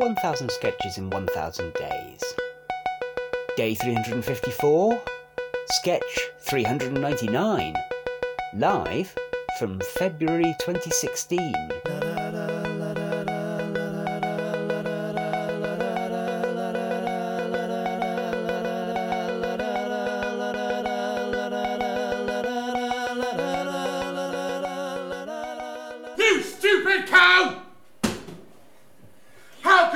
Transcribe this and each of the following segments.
1000 Sketches in 1000 Days. Day 354, Sketch 399, live from February 2016. You stupid cow!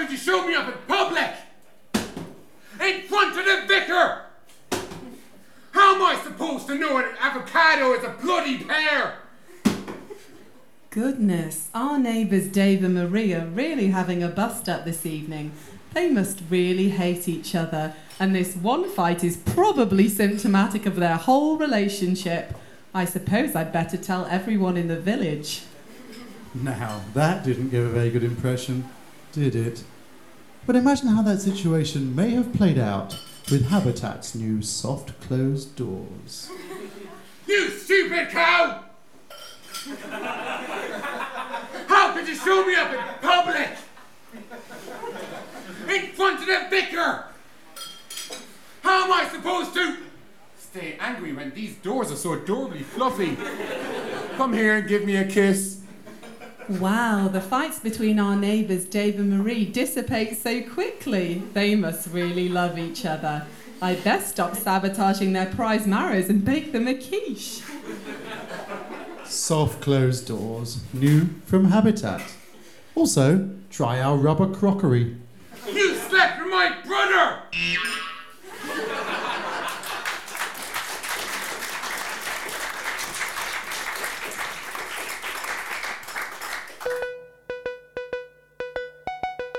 How could you show me up in public? In front of the vicar! How am I supposed to know an avocado is a bloody pear? Goodness, our neighbours Dave and Maria are really having a bust up this evening. They must really hate each other, and this one fight is probably symptomatic of their whole relationship. I suppose I'd better tell everyone in the village. Now, that didn't give a very good impression, did it? But imagine how that situation may have played out with Habitat's new soft closed doors. You stupid cow! How could you show me up in public? In front of the vicar! How am I supposed to stay angry when these doors are so adorably fluffy? Come here and give me a kiss. Wow, the fights between our neighbours Dave and Marie dissipate so quickly. They must really love each other. I'd best stop sabotaging their prize marrows and bake them a quiche. Soft closed doors, new from Habitat. Also, try our rubber crockery. You slept with my brother!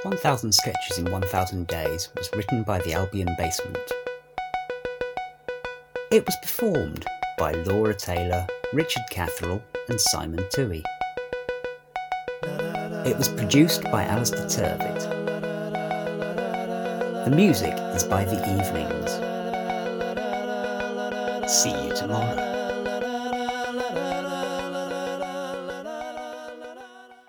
One Thousand Sketches in 1000 Days was written by the Albion Basement. It was performed by Laura Taylor, Richard Catherall, and Simon Toohey. It was produced by Alistair Turvitt. The music is by The Evenings. See you tomorrow.